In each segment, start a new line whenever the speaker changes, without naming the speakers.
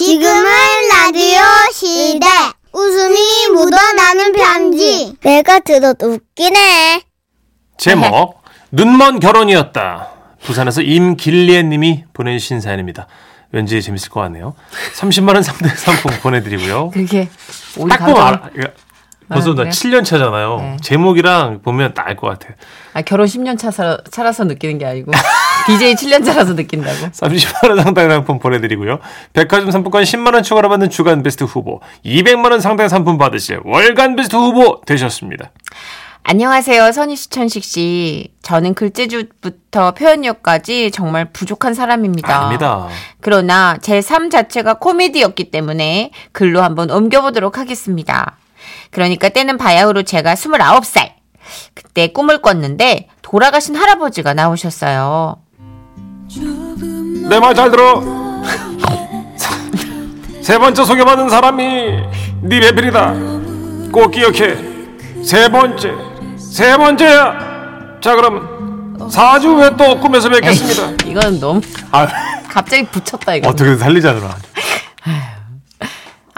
지금은 라디오 시대. 웃음이 묻어나는 편지. 내가 들어도 웃기네.
제목 눈먼 결혼이었다. 부산에서 임길리에 님이 보내주신 사연입니다. 왠지 재밌을 것 같네요. 30만 원 상대 상품 보내드리고요.
그게
딱 보면 알아. 벌써
아,
나
그래요?
7년 차잖아요.
네.
제목이랑 보면 딱 알 것 같아요.
아, 결혼 10년 차서, 차라서 느끼는 게 아니고 DJ 7년 차라서 느낀다고.
30만 원 상당의 상품 보내드리고요. 백화점 상품권 10만 원 추가로 받는 주간 베스트 후보, 200만 원 상당의 상품 받으실 월간 베스트 후보 되셨습니다.
안녕하세요, 선희 수천식 씨. 저는 글재주부터 표현력까지 정말 부족한 사람입니다.
아닙니다.
그러나 제 삶 자체가 코미디였기 때문에 글로 한번 옮겨보도록 하겠습니다. 그러니까 때는 바야흐로 제가 29살. 그때 꿈을 꿨는데 돌아가신 할아버지가 나오셨어요.
내 말 잘 들어. 세 번째 소개받은 사람이 네 배필이다. 꼭 기억해. 세 번째, 세 번째야. 자 그럼 4주 후에 또 꿈에서 뵙겠습니다.
이건 너무
아,
갑자기 붙였다 이거.
어떻게 살리자 그러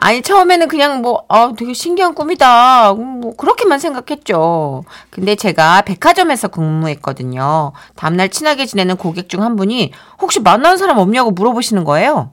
아니 처음에는 그냥 뭐 아, 되게 신기한 꿈이다. 음, 뭐 그렇게만 생각했죠. 근데 제가 백화점에서 근무했거든요. 다음날 친하게 지내는 고객 중 한 분이 혹시 만나는 사람 없냐고 물어보시는 거예요.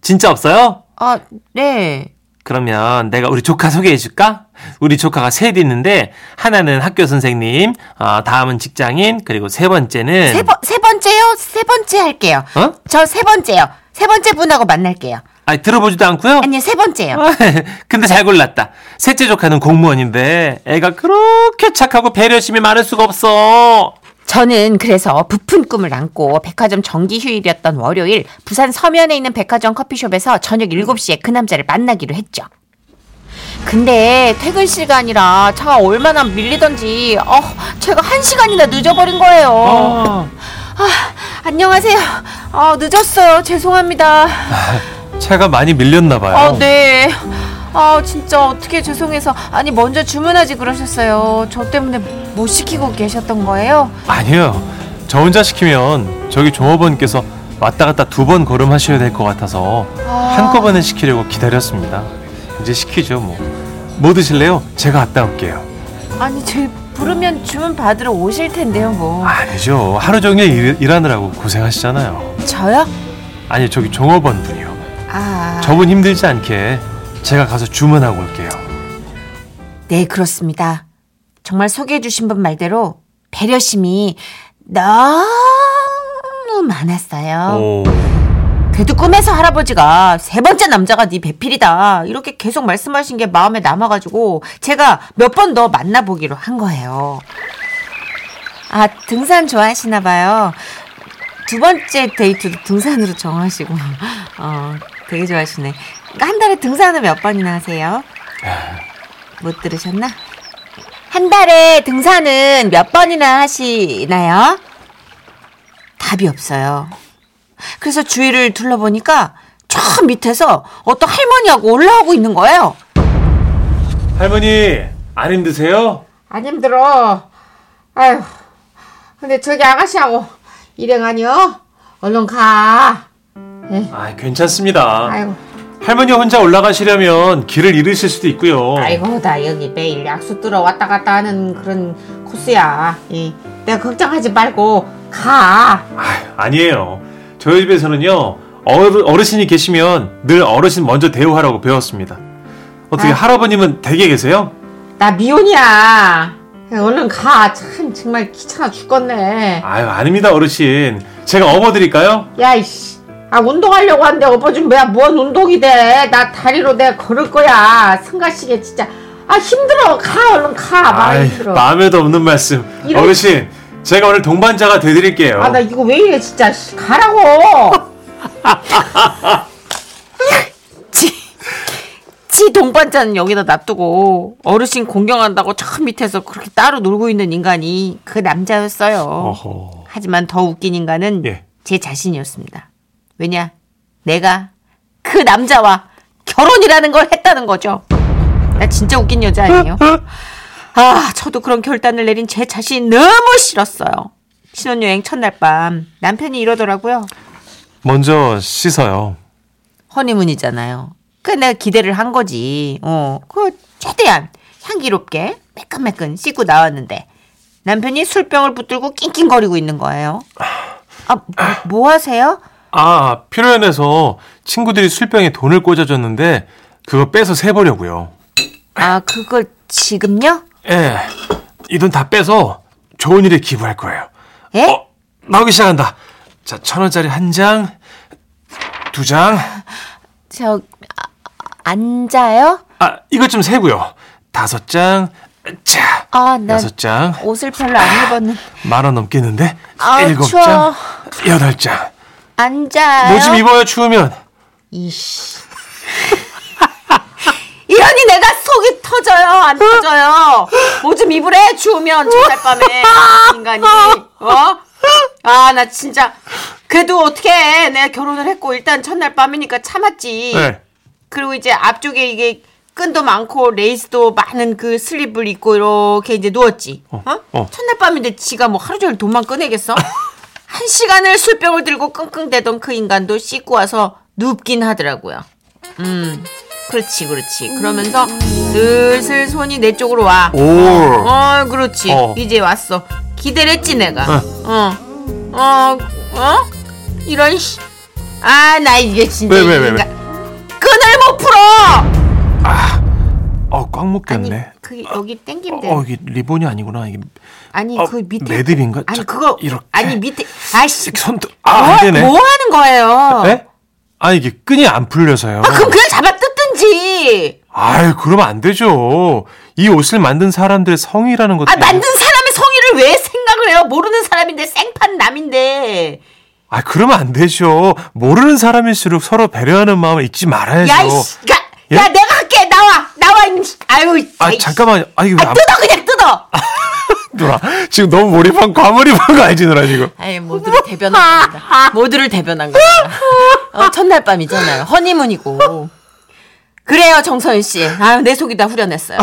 진짜 없어요?
아, 네.
그러면 내가 우리 조카 소개해 줄까? 우리 조카가 셋 있는데 하나는 학교 선생님, 어, 다음은 직장인, 그리고 세 번째는
세, 번, 세 번째요? 세 번째 할게요.
어?
저 세 번째요. 세 번째 분하고 만날게요.
아니 들어보지도 않고요.
아니요, 세 번째요.
근데 잘 골랐다. 셋째 조카는 공무원인데 애가 그렇게 착하고 배려심이 많을 수가 없어.
저는 그래서 부푼 꿈을 안고 백화점 정기 휴일이었던 월요일 부산 서면에 있는 백화점 커피숍에서 저녁 7시에 그 남자를 만나기로 했죠. 근데 퇴근 시간이라 차가 얼마나 밀리던지 어, 제가 한 시간이나 늦어버린 거예요. 아, 안녕하세요. 아, 늦었어요. 죄송합니다.
차가 많이 밀렸나 봐요.
아, 네. 아, 진짜 어떻게 죄송해서 아니 먼저 주문하지 그러셨어요. 저 때문에 못 시키고 계셨던 거예요?
아니요. 저 혼자 시키면 저기 종업원께서 왔다 갔다 두 번 걸음하셔야 될 것 같아서
아.
한꺼번에 시키려고 기다렸습니다. 이제 시키죠 뭐. 뭐 드실래요? 제가 갔다 올게요.
아니 저 부르면 주문 받으러 오실 텐데요 뭐
아니죠. 하루 종일 일, 일 하느라고 고생하시잖아요.
저요?
아니 저기 종업원 분이요.
아,
저분 힘들지 않게 제가 가서 주문하고 올게요.
네 그렇습니다 정말 소개해 주신 분 말대로 배려심이 너무 많았어요
오.
그래도 꿈에서 할아버지가 세 번째 남자가 네 배필이다 이렇게 계속 말씀하신 게 마음에 남아가지고 제가 몇 번 더 만나보기로 한 거예요 아 등산 좋아하시나 봐요 두 번째 데이트도 등산으로 정하시고 어 되게 좋아하시네 한 달에 등산을 몇 번이나 하세요? 못 들으셨나? 한 달에 등산은 몇 번이나 하시나요? 답이 없어요. 그래서 주위를 둘러보니까 저 밑에서 어떤 할머니하고 올라오고 있는 거예요.
할머니 안 힘드세요?
안 힘들어. 아휴. 근데 저기 아가씨하고 일행 아니여? 얼른 가.
아 괜찮습니다.
아이고,
할머니 혼자 올라가시려면 길을 잃으실 수도 있고요.
아이고, 나 여기 매일 약수 들어 왔다 갔다 하는 그런 코스야. 예. 내가 걱정하지 말고 가.
아, 아니에요. 저희 집에서는요 어르, 어르신이 계시면 늘 어르신 먼저 대우하라고 배웠습니다. 어떻게
아.
할아버님은 댁에 계세요?
나 미혼이야. 얼른 가. 참 정말 귀찮아 죽겠네.
아유 아닙니다 어르신. 제가 업어드릴까요?
야 이씨. 아 운동하려고 하는데 업어준 뭐야 뭔 운동이 돼. 나 다리로 내가 걸을 거야. 승가시게 진짜. 아 힘들어. 가 얼른 가.
아이,
힘들어.
마음에도 없는 말씀. 어르신 제가 오늘 동반자가 돼드릴게요.
아 나 이거 왜 이래 진짜 씨, 가라고
지, 지 동반자는 여기다 놔두고 어르신 공경한다고 저 밑에서 그렇게 따로 놀고 있는 인간이 그 남자였어요.
어허.
하지만 더 웃긴 인간은
예.
제 자신이었습니다. 왜냐? 내가 그 남자와 결혼이라는 걸 했다는 거죠. 나 진짜 웃긴 여자 아니에요? 아, 저도 그런 결단을 내린 제 자신이 너무 싫었어요. 신혼여행 첫날 밤 남편이 이러더라고요.
먼저 씻어요.
허니문이잖아요. 그 내가 기대를 한 거지. 어, 그 최대한 향기롭게 매끈매끈 씻고 나왔는데 남편이 술병을 붙들고 낑낑거리고 있는 거예요. 아, 뭐, 뭐 하세요?
아, 필요해서 친구들이 술병에 돈을 꽂아줬는데 그거 빼서 세보려고요.
아, 그걸 지금요?
예, 이 돈 다 빼서 좋은 일에 기부할 거예요.
예?
어, 나오기 시작한다. 자, 천 원짜리 한 장, 두 장.
저 아, 앉아요?
아, 이것 좀 세고요. 다섯 장, 자,
아, 난
여섯 장,
옷을 별로 안 입었는데
만원 넘겠는데?
아,
일곱
추워.
장, 여덟 장.
앉아요.
뭐 좀 입어요, 추우면.
이씨. 이러니 내가 속이 터져요, 안 터져요? 뭐 좀 입으래, 추우면, 첫날 밤에. 인간이. 어? 아, 나 진짜. 그래도 어떻게 해. 내가 결혼을 했고, 일단 첫날 밤이니까 참았지.
네.
그리고 이제 앞쪽에 이게 끈도 많고, 레이스도 많은 그 슬립을 입고, 이렇게 이제 누웠지. 어?
어.
첫날 밤인데 지가 뭐 하루 종일 돈만 꺼내겠어? 한 시간을 술병을 들고 끙끙대던 그 인간도 씻고 와서 눕긴 하더라고요. 음, 그렇지, 그렇지. 그러면서 슬슬 손이 내 쪽으로 와.
오.
어, 그렇지.
어.
이제 왔어. 기대를 했지, 내가.
어.
어, 어, 어? 이런, 씨. 아, 나 이게 진짜.
왜,
이
왜, 왜,
인간. 끈을 못 풀어!
어, 꽉
아니,
묶였네.
그, 여기 땡기면 돼.
어, 이게 리본이 아니구나. 이게
아니,
어,
그 밑에.
매듭인가?
아니,
자,
그거.
이렇게.
아니, 밑에. 아이씨.
손도 아,
뭐,
안 되네.
뭐 하는 거예요?
예? 아, 이게 끈이 안 풀려서요.
아, 그럼 그냥 잡아 뜯든지.
아유, 그러면 안 되죠. 이 옷을 만든 사람들의 성의라는 것도.
아, 만든 사람의 성의를 왜 생각을 해요? 모르는 사람인데 생판 남인데.
아, 그러면 안 되죠. 모르는 사람일수록 서로 배려하는 마음을 잊지 말아야죠.
야, 이씨. 야,
예?
야, 내가 할게. 나와. 나와. 이 씨. 아유.
아,
야, 이
잠깐만요. 아, 왜
아,
안,
뜯어 그냥 뜯어.
누나. 지금 너무 몰입한, 과몰입한 거 알지, 누나, 지금?
아이 모두를 대변한 겁니다. 모두를 대변한 겁니다. 어, 첫날 밤이잖아요. 허니문이고. 그래요, 정서윤 씨. 아유, 내 속이 다 후련했어요.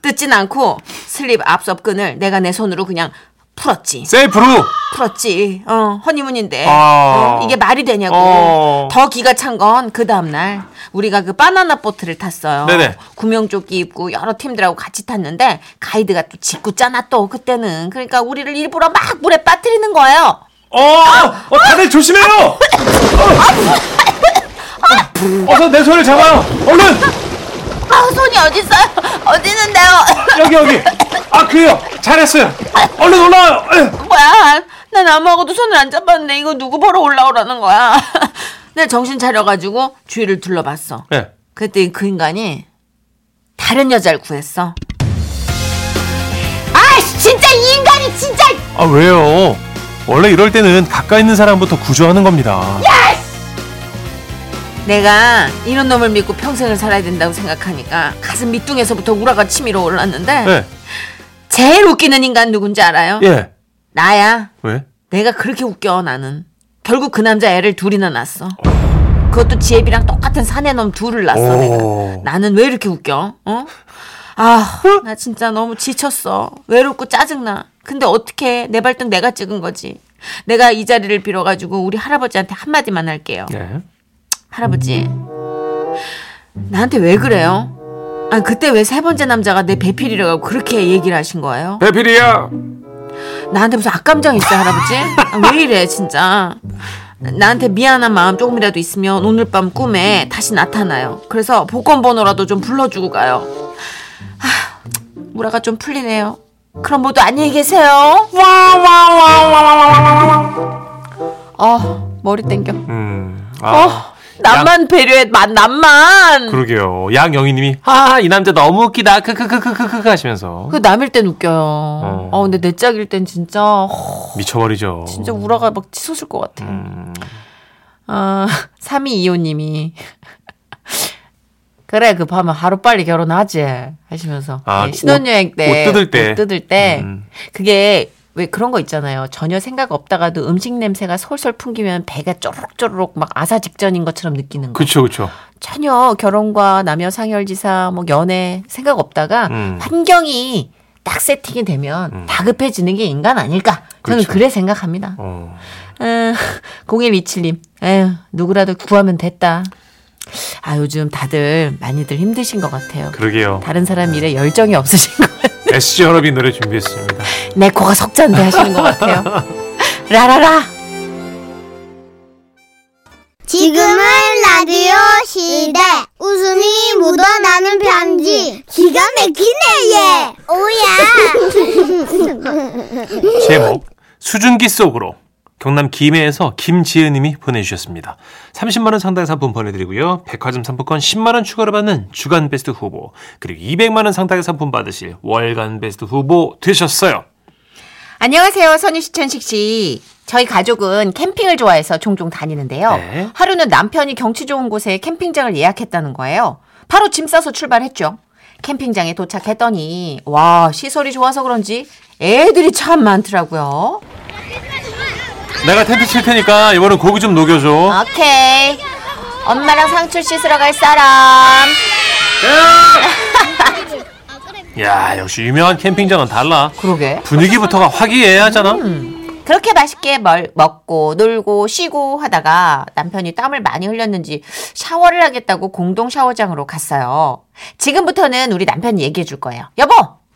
뜯진 않고 슬립 앞섭 끈을 내가 내 손으로 그냥 풀었지.
셀프로!
풀었지. 어, 허니문인데.
아.
어, 이게 말이 되냐고.
어.
더 기가 찬 건 그 다음 날 우리가 그 바나나 보트를 탔어요.
네네.
구명조끼 입고 여러 팀들하고 같이 탔는데 가이드가 또 짓궂 잖아 또 그때는. 그러니까 우리를 일부러 막 물에 빠뜨리는 거예요.
어, 어, 다들 조심해요! 어. 어서 내 손을 잡아요! 얼른!
아, 손이 어딨어요? 어디 있는데요?
여기, 여기! 아, 그래요! 잘했어요! 얼른 올라와요! 예.
뭐야? 난 아무하고도 손을 안 잡았는데 이거 누구 보러 올라오라는 거야? 내가 정신 차려가지고 주위를 둘러봤어.
예.
그랬더니 그 인간이 다른 여자를 구했어. 아이씨, 진짜 이 인간이 진짜!
아, 왜요? 원래 이럴 때는 가까이 있는 사람부터 구조하는 겁니다.
내가 이런 놈을 믿고 평생을 살아야 된다고 생각하니까 가슴 밑둥에서부터 우라가 치밀어 올랐는데
예.
제일 웃기는 인간 누군지 알아요?
예.
나야.
왜?
내가 그렇게 웃겨 나는. 결국 그 남자 애를 둘이나 낳았어. 그것도 지혜비랑 똑같은 사내놈 둘을 낳았어
오.
내가. 나는 왜 이렇게 웃겨? 어? 아, 나 진짜 너무 지쳤어. 외롭고 짜증나. 근데 어떻게 내 발등 내가 찍은 거지. 내가 이 자리를 빌어가지고 우리 할아버지한테 한마디만 할게요.
예.
할아버지, 나한테 왜 그래요? 아 그때 왜 세 번째 남자가 내 배필이라고 그렇게 얘기를 하신 거예요?
배필이야.
나한테 무슨 악감정 있어 할아버지? 아, 왜 이래 진짜 나한테 미안한 마음 조금이라도 있으면 오늘 밤 꿈에 다시 나타나요 그래서 복권 번호라도 좀 불러주고 가요 아, 무라가 좀 풀리네요 그럼 모두 안녕히 계세요 어 머리 땡겨
음. 아.
어 남만 배려해 만 남만
그러게요. 양영희님이 아 이 남자 너무 웃기다 크크크크크크 하시면서
그 남일 땐 웃겨요 어, 근데 내 짝일 땐 진짜 어,
미쳐버리죠.
진짜 우라가 막 치솟을 것 같아
음.
아, 3225님이. 그래, 급하면 하루빨리 결혼하지. 하시면서.
아,
예, 신혼여행
옷-
때.
옷 뜯을 때.
옷 뜯을 때.
음.
그게 왜 그런 거 있잖아요. 전혀 생각 없다가도 음식 냄새가 솔솔 풍기면 배가 쪼르륵쪼르륵 막 아사 직전인 것처럼 느끼는 거.
그쵸 그쵸.
전혀 결혼과 남녀 상열지사 뭐 연애 생각 없다가
음.
환경이 딱 세팅이 되면 다급해지는 게 인간 아닐까. 저는
그렇죠.
그래 생각합니다.
어.
음, 0127님, 에휴, 누구라도 구하면 됐다. 아, 요즘 다들 많이들 힘드신 것 같아요.
그러게요.
다른 사람 일에 열정이 없으신 것 같아요.
SG 연합이 노래 준비했습니다.
내 코가 석잔데 하시는 것 같아요. 라라라.
지금은 라디오 시대 웃음이 묻어나는 편지 기가 막히네 얘 오야
제목 수증기 속으로 경남 김해에서 김지은님이 보내주셨습니다. 30만 원 상당의 상품 보내드리고요. 백화점 상품권 10만 원 추가로 받는 주간 베스트 후보 그리고 200만 원 상당의 상품 받으실 월간 베스트 후보 되셨어요.
안녕하세요. 선희 씨, 천식 씨. 저희 가족은 캠핑을 좋아해서 종종 다니는데요.
네.
하루는 남편이 경치 좋은 곳에 캠핑장을 예약했다는 거예요. 바로 짐 싸서 출발했죠. 캠핑장에 도착했더니 와 시설이 좋아서 그런지 애들이 참 많더라고요.
내가 텐트 칠 테니까 이번엔 고기 좀 녹여줘.
오케이. 엄마랑 상추 씻으러 갈 사람.
야 역시 유명한 캠핑장은 달라.
그러게.
분위기부터가 화기애애하잖아.
그렇게 맛있게 멀, 먹고 놀고 쉬고 하다가 남편이 땀을 많이 흘렸는지 샤워를 하겠다고 공동 샤워장으로 갔어요. 지금부터는 우리 남편이 얘기해 줄 거예요. 여보!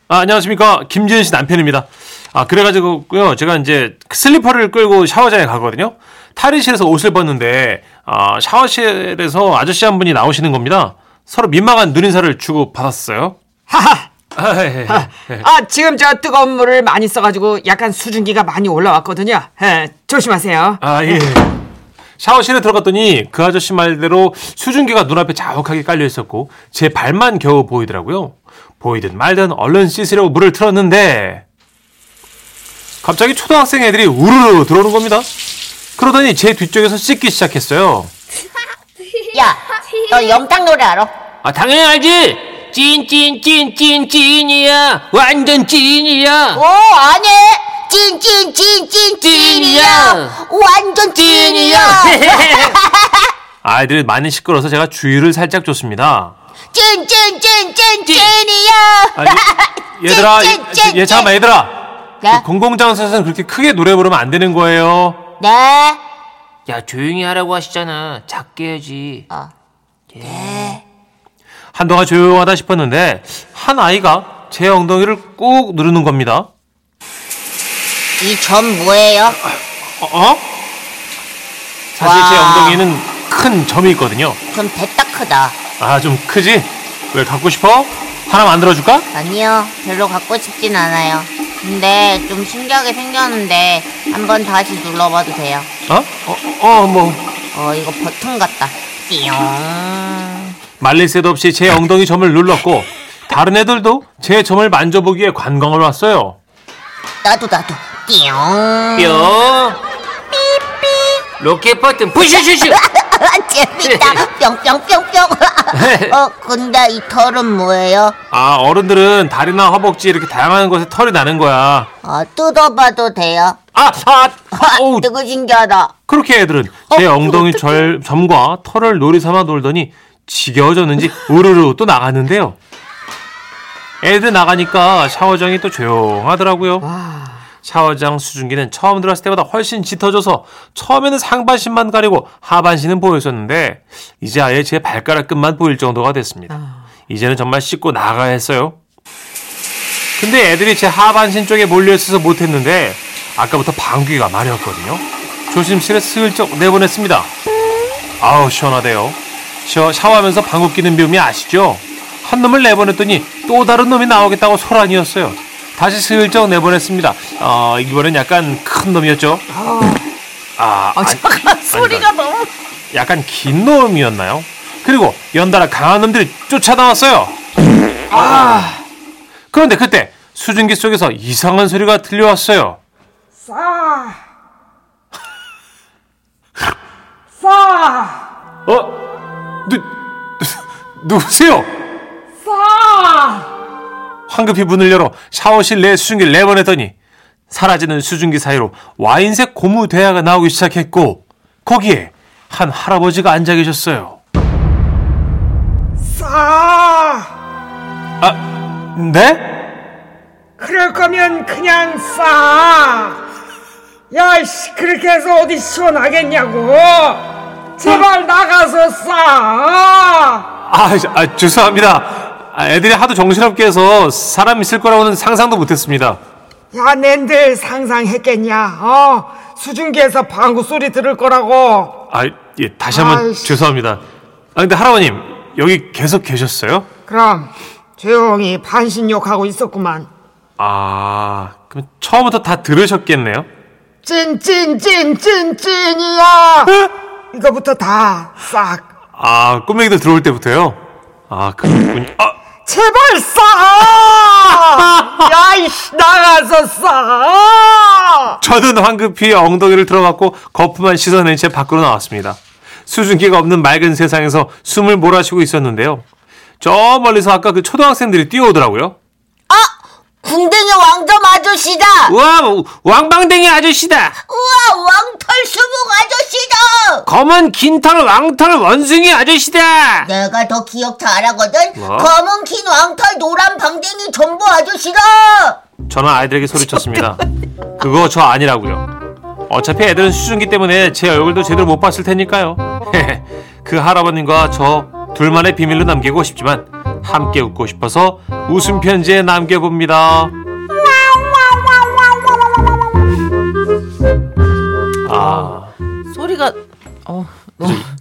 아, 안녕하십니까 김지은 씨 남편입니다. 아 그래가지고요 제가 이제 슬리퍼를 끌고 샤워장에 가거든요. 탈의실에서 옷을 벗는데 아, 샤워실에서 아저씨 한 분이 나오시는 겁니다. 서로 민망한 눈인사를 주고 받았어요.
하하.
아, 예, 예, 예.
아 지금 저 뜨거운 물을 많이 써가지고 약간 수증기가 많이 올라왔거든요. 에, 조심하세요.
아 예. 샤워실에 들어갔더니 그 아저씨 말대로 수증기가 눈앞에 자욱하게 깔려 있었고 제 발만 겨우 보이더라고요. 보이든 말든 얼른 씻으려고 물을 틀었는데 갑자기 초등학생 애들이 우르르 들어오는 겁니다. 그러더니 제 뒤쪽에서 씻기 시작했어요.
야, 너 영탁 노래 알아?
아 당연히 알지 찐찐찐찐 찐이야 완전 찐이야
오, 아니! 찐, 찐, 찐, 찐,
찐이야.
완전
찐이야
아이들이 많이 시끄러워서 제가 주의를 살짝 줬습니다.
찐, 찐, 찐, 찐, 찐이야!
아, 얘, 얘들아,
찐, 찐, 찐,
얘 잠깐만 얘들아.
네?
그 공공장소에서는 그렇게 크게 노래 부르면 안 되는 거예요.
네.
야 조용히 하라고 하시잖아 작게 해야지
어.
한동안 조용하다 싶었는데 한 아이가 제 엉덩이를 꾹 누르는 겁니다.
이 점 뭐예요?
어? 어? 사실 제
와.
엉덩이는 큰 점이 있거든요.
좀 됐다 크다.
아 좀 크지? 왜 갖고 싶어? 하나 만들어줄까?
아니요, 별로 갖고 싶진 않아요. 근데 좀 신기하게 생겼는데 한번 다시 눌러봐도 돼요.
어? 어, 어, 뭐
어, 이거 버튼 같다. 띠용.
말릴 새도 없이 제 엉덩이 점을 눌렀고 다른 애들도 제 점을 만져보기에 관광을 왔어요.
나도 나도. 띠용.
뿅 로켓 버튼 부슈슈슈
재밌다. 뿅뿅뿅뿅. 어, 근데 이 털은 뭐예요?
아 어른들은 다리나 허벅지 이렇게 다양한 곳에 털이 나는 거야.
아, 뜯어봐도 돼요?
아, 아,
아,
어우,
되게 신기하다.
그렇게 애들은 제 엉덩이 절, 점과 털을 놀이 삼아 놀더니 지겨워졌는지 우르르 또 나갔는데요. 애들 나가니까 샤워장이 또 조용하더라고요. 샤워장 수증기는 처음 들어왔을 때보다 훨씬 짙어져서 처음에는 상반신만 가리고 하반신은 보였었는데 이제 아예 제 발가락 끝만 보일 정도가 됐습니다. 이제는 정말 씻고 나가야 했어요. 근데 애들이 제 하반신 쪽에 몰려있어서 못했는데 아까부터 방귀가 마려웠거든요. 조심스레 슬쩍 내보냈습니다. 아우 시원하대요. 샤- 샤워하면서 방귀 끼는 묘미 아시죠? 한 놈을 내보냈더니 또 다른 놈이 나오겠다고 소란이었어요. 다시 슬쩍 내보냈습니다. 어, 이번엔 약간 큰 놈이었죠? 아, 아니,
잠깐, 소리가 너무.
약간 긴 놈이었나요? 그리고 연달아 강한 놈들이 쫓아나왔어요. 아. 그런데 그때 수증기 속에서 이상한 소리가 들려왔어요.
싸. 싸.
어? 누, 누구세요?
싸.
황급히 문을 열어 샤워실 내 수증기를 내보냈더니 사라지는 수증기 사이로 와인색 고무 대야가 나오기 시작했고 거기에 한 할아버지가 앉아 계셨어요.
싸.
아, 네?
그럴 거면 그냥 싸. 야, 씨, 그렇게 해서 어디 시원하겠냐고. 제발 나가서 싸.
아, 아 죄송합니다. 아, 애들이 하도 정신없게 해서 사람 있을 거라고는 상상도 못했습니다.
야, 낸들 상상했겠냐? 어? 수중기에서 방구 소리 들을 거라고.
아, 예, 다시 한번
아이씨.
죄송합니다. 아, 근데 할아버님 여기 계속 계셨어요?
그럼 조용히 반신욕하고 있었구만.
아, 그럼 처음부터 다 들으셨겠네요?
찐찐찐찐찐이야. 이거부터 다 싹.
아, 꼬맹이들 들어올 때부터요? 아, 그렇군요. 아,
제발 싸! 야 이씨 나가서 싸!
저는 황급히 엉덩이를 들어갔고 거품만 씻어낸 채 밖으로 나왔습니다. 수증기가 없는 맑은 세상에서 숨을 몰아쉬고 있었는데요. 저 멀리서 아까 그 초등학생들이 뛰어오더라고요.
궁뎅이 왕점 아저씨다.
우와, 왕방댕이 아저씨다!
우와 왕털 수북 아저씨다.
검은 긴털 왕털 원숭이 아저씨다!
내가 더 기억 잘하거든.
뭐?
검은 긴 왕털 노란 방댕이 전보 아저씨다.
저는 아이들에게 소리쳤습니다. 그거 저 아니라고요. 어차피 애들은 수증기 때문에 제 얼굴도 제대로 못 봤을 테니까요. 그 할아버님과 저 둘만의 비밀로 남기고 싶지만 함께 웃고 싶어서 웃음 편지에 남겨봅니다. 아,
소리가 어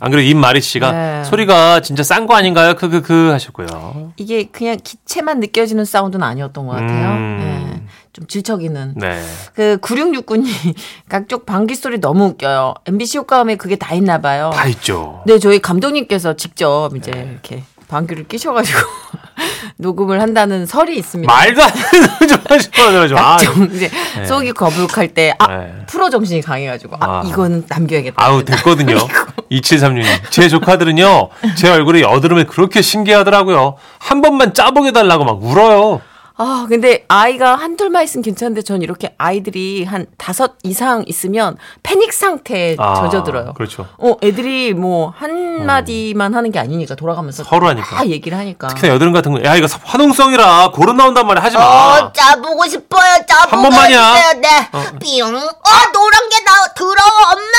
안 그래도 임마리 씨가
네.
소리가 진짜 싼 거 아닌가요? 크크크 하셨고요.
이게 그냥 기체만 느껴지는 사운드는 아니었던 것 같아요.
음.
네, 좀 질척이는.
네.
그 9669님 각종 방귀 소리 너무 웃겨요. MBC 효과음에 그게 다 있나 봐요.
다 있죠.
네, 저희 감독님께서 직접 이제 이렇게 방귀를 끼셔가지고 녹음을 한다는 설이 있습니다.
말도 안 되는 좀 하시면 좀. 아,
좀 이제 속이 거북할 때, 아,
네.
프로 정신이 강해가지고, 아,
아.
이거는 남겨야겠다.
아우 됐거든요. 2736님. 제 조카들은요. 제 얼굴에 여드름에 그렇게 신기하더라고요. 한 번만 짜보게 달라고 막 울어요.
아, 근데 아이가 한둘만 있으면 괜찮은데 전 이렇게 아이들이 한 다섯 이상 있으면 패닉 상태에
아,
젖어들어요.
그렇죠.
어, 애들이 뭐 한마디만 하는 게 아니니까 돌아가면서
서로 하니까.
다 얘기를 하니까.
특히나 여드름 같은 거. 야 이거 화농성이라 고름 나온단 말이야. 하지 마.
어 짜보고 싶어요. 짜보고
한 번만이야.
싶어요. 네. 삥. 어 노란 게 나 더러워 엄마.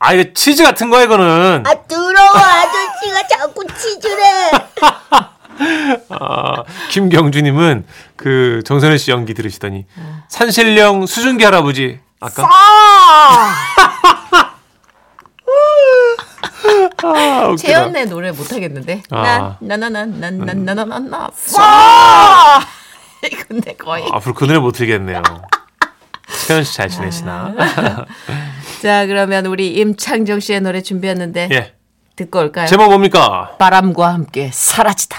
아 이거 치즈 같은 거야 이거는.
아 더러워 아저씨가 자꾸 치즈래.
아, 김경주님은 그 정선혜 씨 연기 들으시더니 산신령 수준기 할아버지 아까 아.
채연의 노래 못 하겠는데.
아.
나나나나나나나나나 쏴! 근데 거의.
앞으로 그 노래 못 들겠네요. 태연 씨잘 지내시나?
자, 그러면 우리 임창정 씨의 노래 준비했는데
예.
듣고 올까요?
제목 뭡니까?
바람과 함께 사라지다.